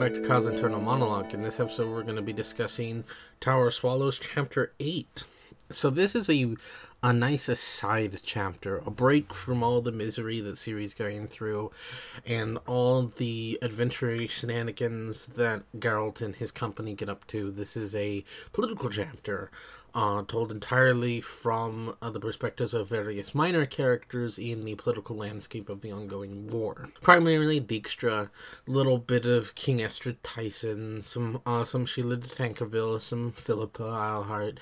Welcome back to Cause Internal Monologue. In this episode, we're going to be discussing Tower Swallows, Chapter 8. So, this is a, a nice aside chapter, a break from all the misery that Ciri's going through and all the adventure shenanigans that Geralt and his company get up to. This is a political chapter uh, told entirely from uh, the perspectives of various minor characters in the political landscape of the ongoing war. Primarily Dijkstra, little bit of King Estrid Thyssen, some uh, some Sheala de Tancarville, some Philippa Eilhart,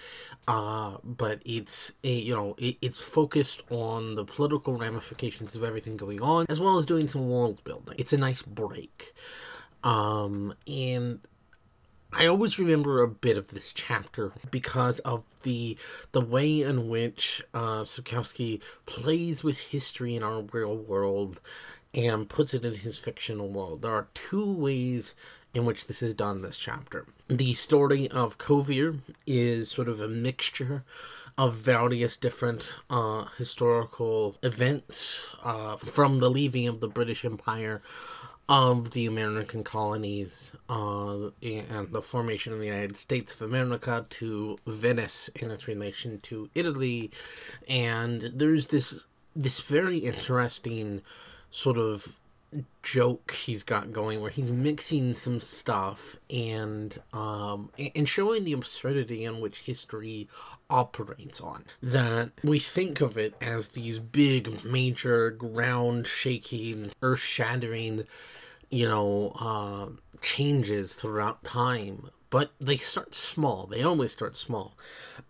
uh, but it's you know it, it's focused on the political ramifications of everything going on, as well as doing some world building. It's a nice break, um, and I always remember a bit of this chapter because of the the way in which uh, Sapkowski plays with history in our real world and puts it in his fictional world. There are two ways in which this is done this chapter. The story of Kovir is sort of a mixture of various different uh, historical events uh, from the leaving of the British Empire of the American colonies uh, and the formation of the United States of America to Venice in its relation to Italy, and there's this this very interesting sort of joke he's got going where he's mixing some stuff and um and showing the absurdity in which history operates on that we think of it as these big major ground shaking earth shattering you know, uh, changes throughout time, but they start small. They always start small.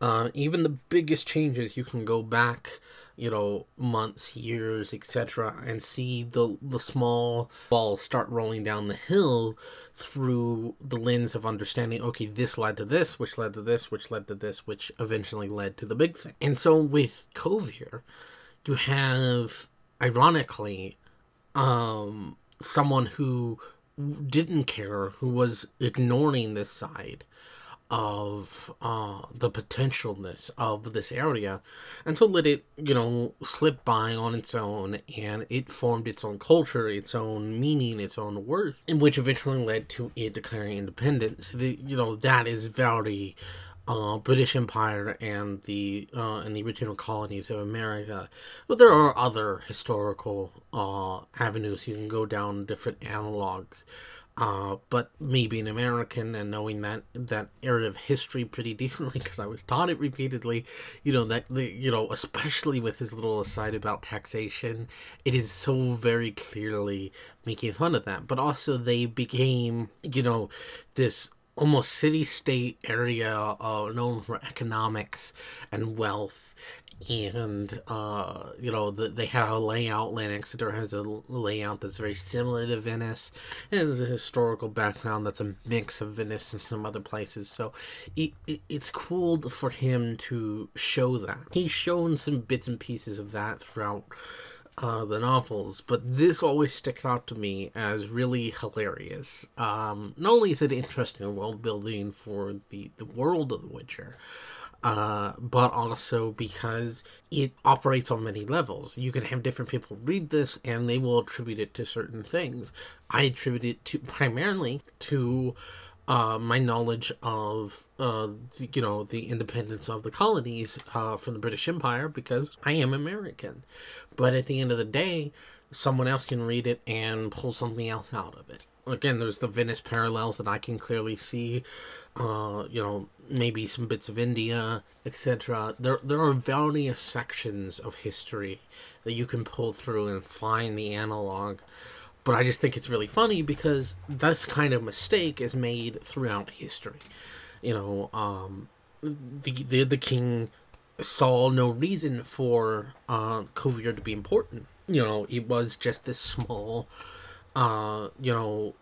Uh, even the biggest changes, you can go back, you know, months, years, etc., and see the the small balls start rolling down the hill through the lens of understanding. Okay, this led to this, which led to this, which led to this, which eventually led to the big thing. And so with Kovir, you have, ironically, um, someone who didn't care, who was ignoring this side of uh, the potentialness of this area until let it, you know, slip by on its own and it formed its own culture, its own meaning, its own worth, in which eventually led to it declaring independence. The, you know, that is very uh, British Empire and the uh, and the original colonies of America. But there are other historical uh, avenues you can go down, different analogs. Uh, but me being American and knowing that that area of history pretty decently because I was taught it repeatedly, you know that you know especially with his little aside about taxation, it is so very clearly making fun of that. But also they became you know this almost city state area uh, known for economics and wealth and uh, you know the, they have a layout Lan Exeter has a layout that's very similar to venice. And has a historical background that's a mix of venice and some other places. So it, it, it's cool for him to show that. He's shown some bits and pieces of that throughout uh, the novels, but this always sticks out to me as really hilarious. Um, not only is it interesting world building for the, the world of The Witcher, uh, but also because it operates on many levels. You can have different people read this and they will attribute it to certain things. I attribute it to primarily to uh, my knowledge of uh, you know the independence of the colonies uh, from the British Empire because I am American. But at the end of the day, someone else can read it and pull something else out of it. Again, there's the Venice parallels that I can clearly see. Uh, you know, maybe some bits of India, etc. There, there are various sections of history that you can pull through and find the analog but I just think it's really funny because this kind of mistake is made throughout history. You know, um, the, the the king saw no reason for uh, to be important. You know, it was just this small, uh, you know,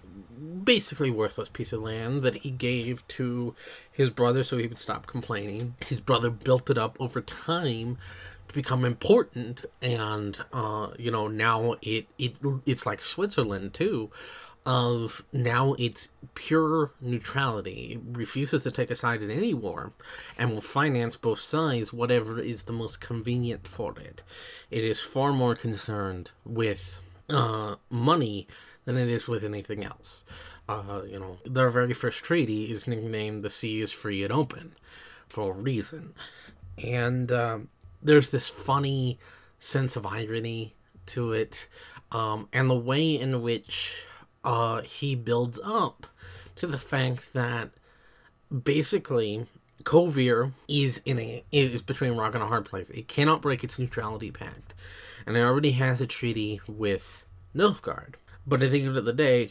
basically worthless piece of land that he gave to his brother so he would stop complaining. His brother built it up over time to become important and uh you know now it it it's like switzerland too of now it's pure neutrality it refuses to take a side in any war and will finance both sides whatever is the most convenient for it it is far more concerned with uh money than it is with anything else. Uh, you know, their very first treaty is nicknamed "The Sea is Free and Open" for a reason, and um, there's this funny sense of irony to it, um, and the way in which uh, he builds up to the fact that basically Kovir is in a is between rock and a hard place. It cannot break its neutrality pact, and it already has a treaty with Nilfgaard. But at the end of the day,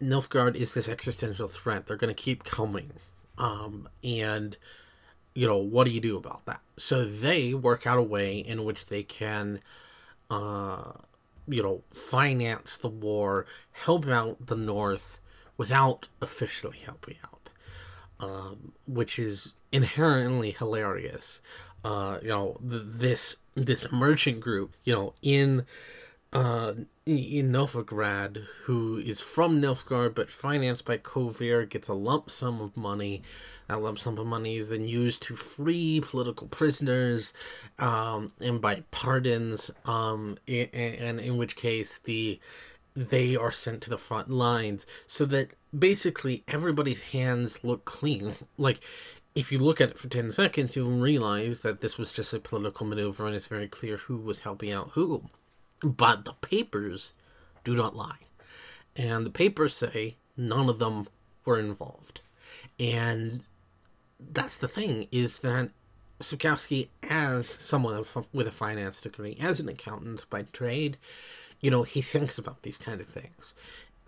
Nilfgaard is this existential threat. They're going to keep coming, um, and you know what do you do about that? So they work out a way in which they can, uh, you know, finance the war, help out the North without officially helping out, um, which is inherently hilarious. Uh, you know, th- this this merchant group, you know, in uh, in Novigrad, who is from Nilfgaard but financed by Kovir, gets a lump sum of money. That lump sum of money is then used to free political prisoners, um, and by pardons, um, and, in which case the they are sent to the front lines so that basically everybody's hands look clean. Like, if you look at it for 10 seconds, you'll realize that this was just a political maneuver and it's very clear who was helping out who. But the papers do not lie. And the papers say none of them were involved. And that's the thing, is that Sapkowski, as someone with a finance degree, as an accountant by trade, you know, he thinks about these kind of things.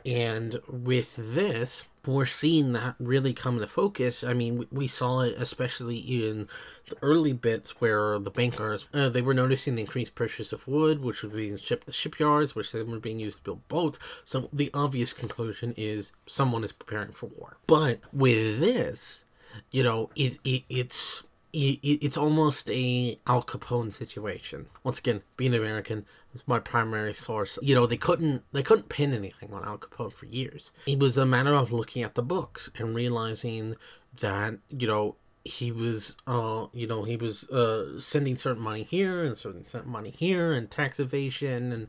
And with this, we're seeing that really come to focus. I mean, we saw it especially in the early bits where the bankers uh, they were noticing the increased purchase of wood, which was being shipped to shipyards, which then were being used to build boats. So the obvious conclusion is someone is preparing for war. But with this, you know, it, it it's it's almost a Al Capone situation. Once again, being American my primary source. You know, they couldn't they couldn't pin anything on Al Capone for years. It was a matter of looking at the books and realizing that you know he was uh you know he was uh sending certain money here and certain certain money here and tax evasion and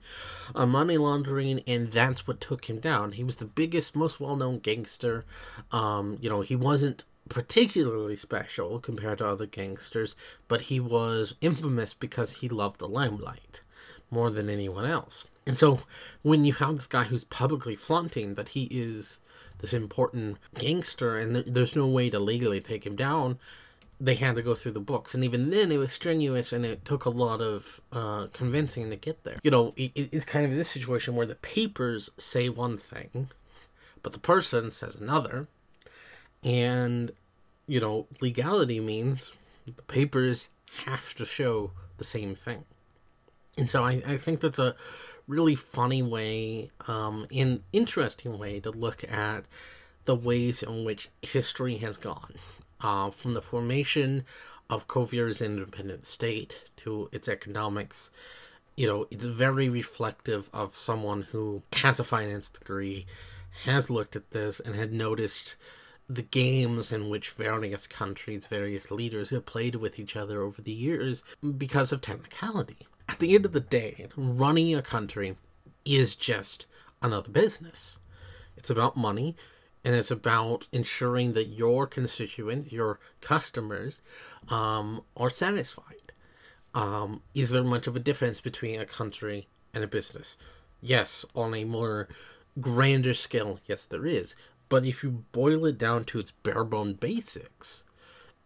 uh, money laundering and that's what took him down he was the biggest most well-known gangster um you know he wasn't particularly special compared to other gangsters, but he was infamous because he loved the limelight more than anyone else. And so when you have this guy who's publicly flaunting that he is this important gangster and th- there's no way to legally take him down, they had to go through the books. And even then, it was strenuous and it took a lot of uh, convincing to get there. You know, it, it's kind of this situation where the papers say one thing, but the person says another. And you know, legality means the papers have to show the same thing. And so I, I think that's a really funny way, um, an interesting way to look at the ways in which history has gone. Uh, from the formation of Kovir's independent state to its economics, you know, it's very reflective of someone who has a finance degree, has looked at this, and had noticed the games in which various countries, various leaders have played with each other over the years because of technicality. At the end of the day, running a country is just another business. It's about money and it's about ensuring that your constituents, your customers, um, are satisfied. Um, is there much of a difference between a country and a business? Yes, on a more grander scale, yes, there is. But if you boil it down to its bare bone basics,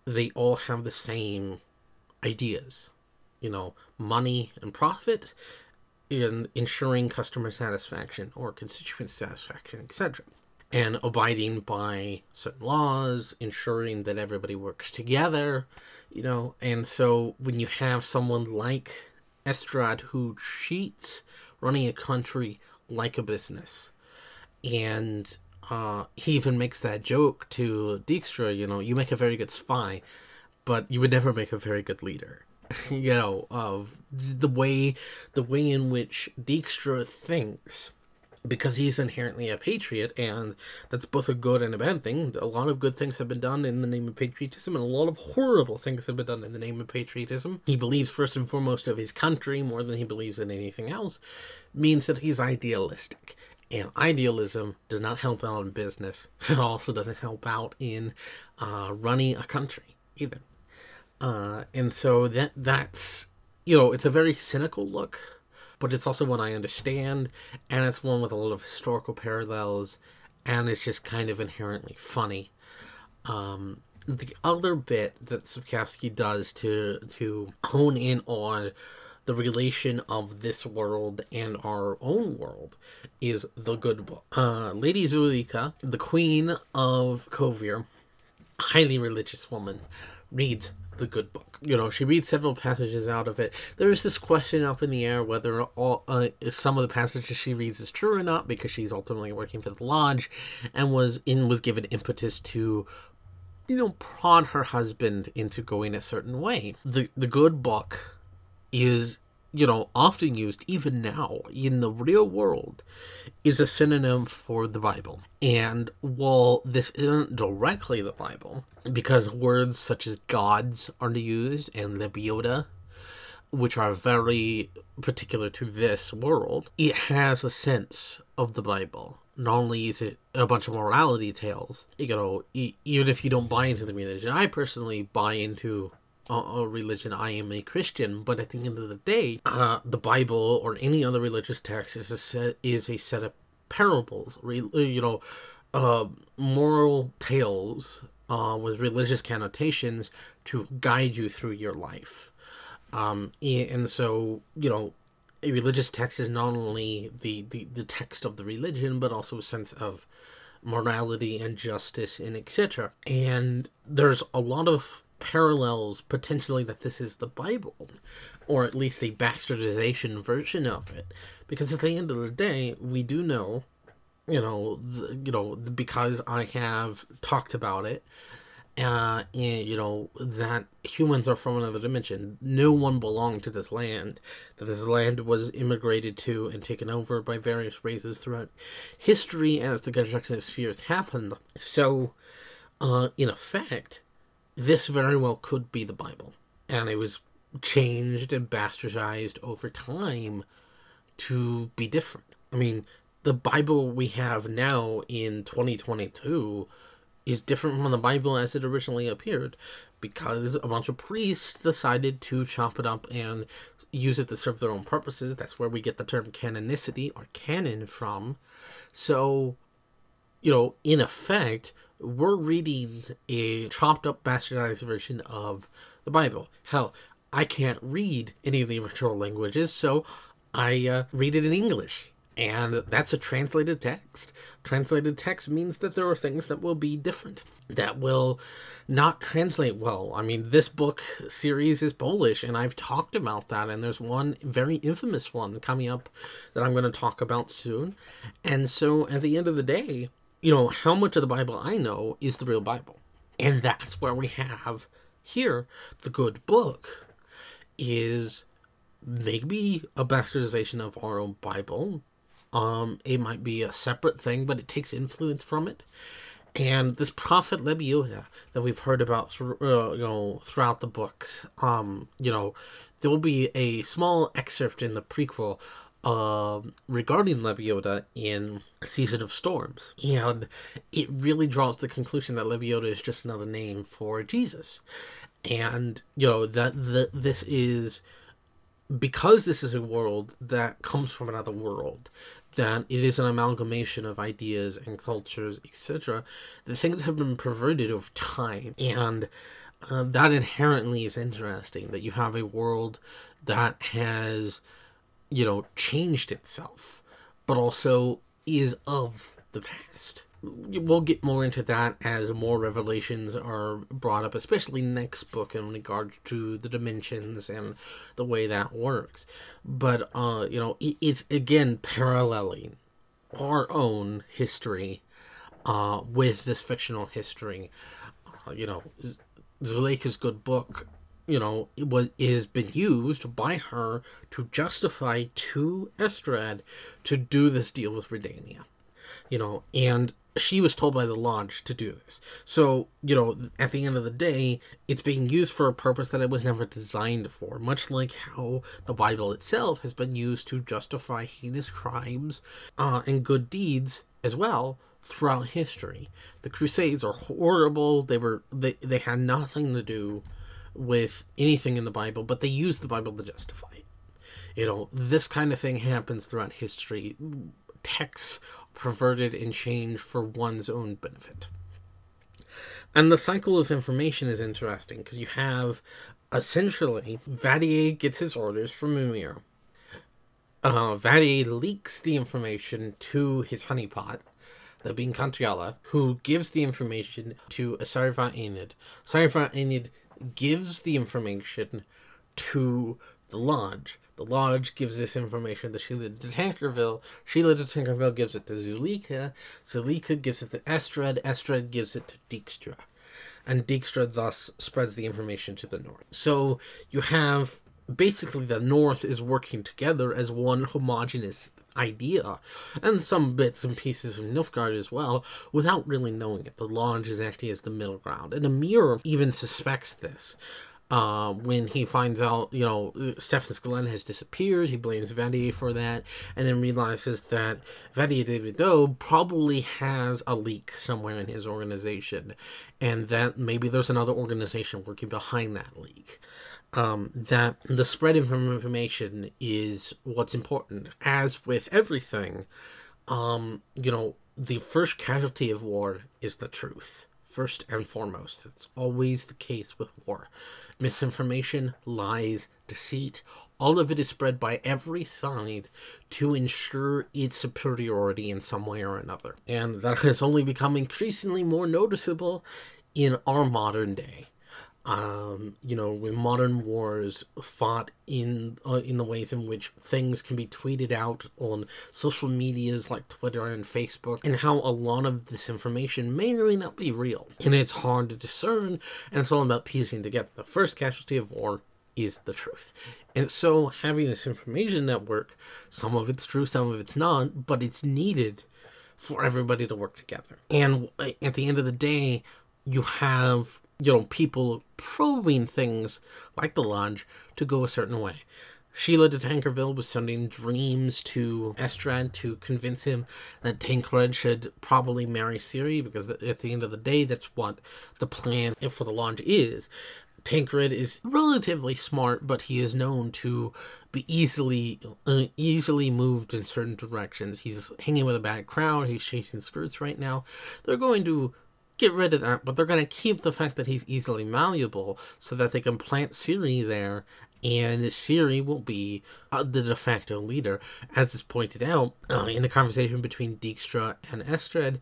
they all have the same ideas. You know, money and profit, in ensuring customer satisfaction or constituent satisfaction, etc. And abiding by certain laws, ensuring that everybody works together, you know. And so when you have someone like Estrad who cheats running a country like a business and uh, he even makes that joke to Dijkstra, you know, you make a very good spy, but you would never make a very good leader. you know, of the way the way in which Dijkstra thinks because he's inherently a patriot, and that's both a good and a bad thing. A lot of good things have been done in the name of patriotism, and a lot of horrible things have been done in the name of patriotism. He believes first and foremost of his country more than he believes in anything else, means that he's idealistic. And idealism does not help out in business. It also doesn't help out in uh, running a country either. Uh, and so that that's you know it's a very cynical look, but it's also one I understand, and it's one with a lot of historical parallels, and it's just kind of inherently funny. Um, the other bit that Sapkowski does to to hone in on the relation of this world and our own world is the good book. Uh, Lady Zuleika, the queen of Kovir, highly religious woman, reads the good book. You know, she reads several passages out of it. There is this question up in the air whether all uh, some of the passages she reads is true or not because she's ultimately working for the lodge, and was in was given impetus to, you know, prod her husband into going a certain way. The the good book is you know, often used even now in the real world is a synonym for the Bible. And while this isn't directly the Bible, because words such as gods are used and Lebioda, which are very particular to this world, it has a sense of the Bible. Not only is it a bunch of morality tales, you know, even if you don't buy into the religion, I personally buy into a religion, I am a Christian, but at the end of the day, uh, the Bible or any other religious text is a set is a set of parables, you know, uh, moral tales uh, with religious connotations to guide you through your life. Um, and so, you know, a religious text is not only the, the, the text of the religion, but also a sense of morality and justice and etc. And there's a lot of parallels potentially that this is the Bible, or at least a bastardization version of it. Because at the end of the day, we do know, you know, the, you know, because I have talked about it, uh, and, you know, that humans are from another dimension. No one belonged to this land. That this land was immigrated to and taken over by various races throughout history as the construction of spheres happened. So, uh, in effect, this very well could be the Bible. And it was changed and bastardized over time to be different. I mean, the Bible we have now in 2022 is different from the Bible as it originally appeared because a bunch of priests decided to chop it up and use it to serve their own purposes. That's where we get the term canonicity or canon from. So, you know, in effect, we're reading a chopped up, bastardized version of the Bible. Hell, I can't read any of the original languages, so I uh, read it in English. And that's a translated text. Translated text means that there are things that will be different, that will not translate well. I mean, this book series is Polish, and I've talked about that, and there's one very infamous one coming up that I'm going to talk about soon. And so at the end of the day, you know, how much of the Bible I know is the real Bible. And that's where we have here the good book is maybe a bastardization of our own Bible. Um, it might be a separate thing, but it takes influence from it. And this prophet Lebioda that we've heard about, through, uh, you know, throughout the books, um, you know, there will be a small excerpt in the prequel um, regarding Lebioda in Season of Storms. And it really draws the conclusion that Lebioda is just another name for Jesus. And, you know, that this is because this is a world that comes from another world, that it is an amalgamation of ideas and cultures, etc., the things have been perverted over time. And uh, that inherently is interesting that you have a world that has you know, changed itself, but also is of the past. We'll get more into that as more revelations are brought up, especially next book in regard to the dimensions and the way that works. But, uh, you know, it's again paralleling our own history uh, with this fictional history. Uh, you know, Zuleika's good book you know, it was it has been used by her to justify to Estrad to do this deal with Redania. You know, and she was told by the lodge to do this. So, you know, at the end of the day, it's being used for a purpose that it was never designed for, much like how the Bible itself has been used to justify heinous crimes uh, and good deeds as well throughout history. The Crusades are horrible. They were they, they had nothing to do with anything in the Bible, but they use the Bible to justify it. You know, this kind of thing happens throughout history. Texts perverted and changed for one's own benefit. And the cycle of information is interesting because you have essentially Vattier gets his orders from Emhyr. Uh, Vattier leaks the information to his honeypot, the being Cantarella, who gives the information to Assire var Anahid. Asarva Enid gives the information to the lodge. The lodge gives this information to Sheala de Tancarville. Sheala de Tancarville gives it to Zuleika. Zuleika gives it to Estrad. Estrad gives it to Dijkstra. And Dijkstra thus spreads the information to the north. So you have basically the north is working together as one homogenous idea, and some bits and pieces of Nilfgaard as well, without really knowing it. The Lodge is acting as the middle ground, and Emhyr even suspects this. Uh, when he finds out, you know, Stefan Glenn has disappeared, he blames Vattier for that, and then realizes that Vattier de Rideaux probably has a leak somewhere in his organization, and that maybe there's another organization working behind that leak um, that the spread of information is what's important. As with everything, um, you know, the first casualty of war is the truth, first and foremost. It's always the case with war. Misinformation, lies, deceit, all of it is spread by every side to ensure its superiority in some way or another. And that has only become increasingly more noticeable in our modern day um, you know, with modern wars fought in uh, in the ways in which things can be tweeted out on social medias like Twitter and Facebook, and how a lot of this information may or may not be real, and it's hard to discern, and it's all about piecing together. The first casualty of war is the truth, and so having this information network, some of it's true, some of it's not, but it's needed for everybody to work together. And uh, at the end of the day, you have you know, people probing things like the lodge to go a certain way. Sheala de Tancarville was sending dreams to Estrad to convince him that Tancred should probably marry Ciri because at the end of the day, that's what the plan for the lodge is. Tancred is relatively smart, but he is known to be easily uh, easily moved in certain directions. He's hanging with a bad crowd. He's chasing skirts right now. They're going to get rid of that, but they're going to keep the fact that he's easily malleable so that they can plant Ciri there and Ciri will be uh, the de facto leader, as is pointed out uh, in the conversation between Dijkstra and Estrad,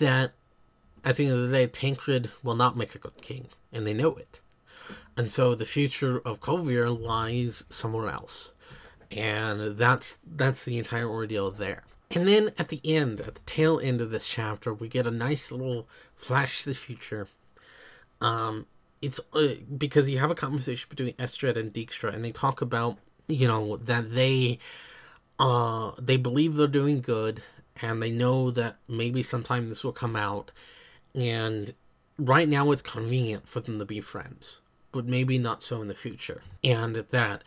that at the end of the day, Tancred will not make a good king, and they know it. And so the future of Kovir lies somewhere else. And that's that's the entire ordeal there. And then at the end, at the tail end of this chapter, we get a nice little flash to the future. Um, it's uh, because you have a conversation between Estrid and Dijkstra, and they talk about you know that they uh they believe they're doing good, and they know that maybe sometime this will come out, and right now it's convenient for them to be friends, but maybe not so in the future, and that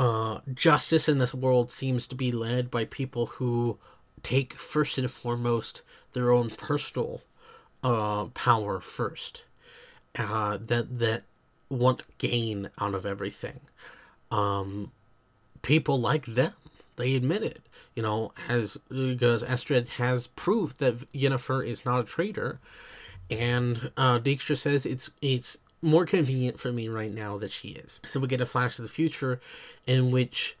uh, justice in this world seems to be led by people who take first and foremost their own personal uh, power first. Uh, that that want gain out of everything. Um, people like them, they admit it. You know, as because Astrid has proved that Yennefer is not a traitor, and uh, Dijkstra says it's it's more convenient for me right now that she is. So we get a flash of the future in which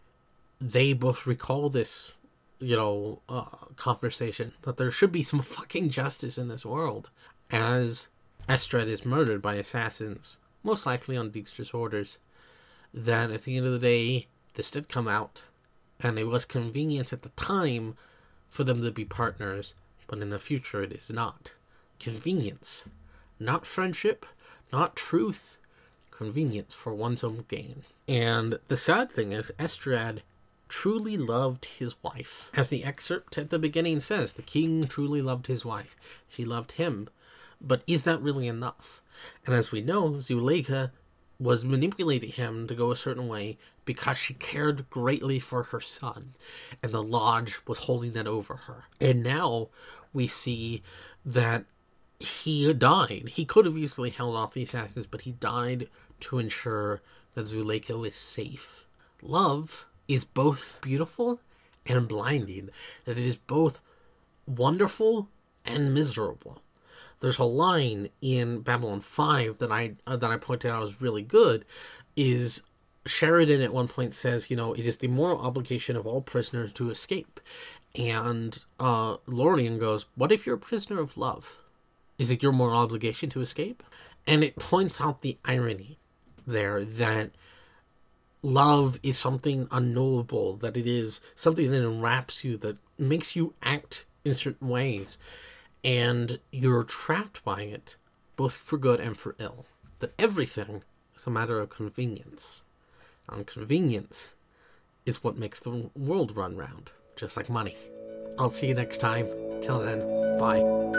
they both recall this, you know, uh, conversation that there should be some fucking justice in this world as Estrad is murdered by assassins, most likely on Dijkstra's orders. That at the end of the day, this did come out, and it was convenient at the time for them to be partners, but in the future it is not. Convenience, not friendship, not truth, convenience for one's own gain. And the sad thing is, Estrad truly loved his wife. As the excerpt at the beginning says, the king truly loved his wife. She loved him. But is that really enough? And as we know, Zuleika was manipulating him to go a certain way because she cared greatly for her son, and the lodge was holding that over her. And now we see that he died. He could have easily held off the assassins, but he died to ensure that Zuleika was safe. Love is both beautiful and blinding, that it is both wonderful and miserable. There's a line in Babylon 5 that I uh, that I pointed out was really good is Sheridan at one point says, you know, it is the moral obligation of all prisoners to escape. And uh, Lorien goes, What if you're a prisoner of love? Is it your moral obligation to escape? And it points out the irony there that love is something unknowable, that it is something that enwraps you, that makes you act in certain ways, and you're trapped by it, both for good and for ill. That everything is a matter of convenience. And convenience is what makes the world run round, just like money. I'll see you next time. Till then, bye.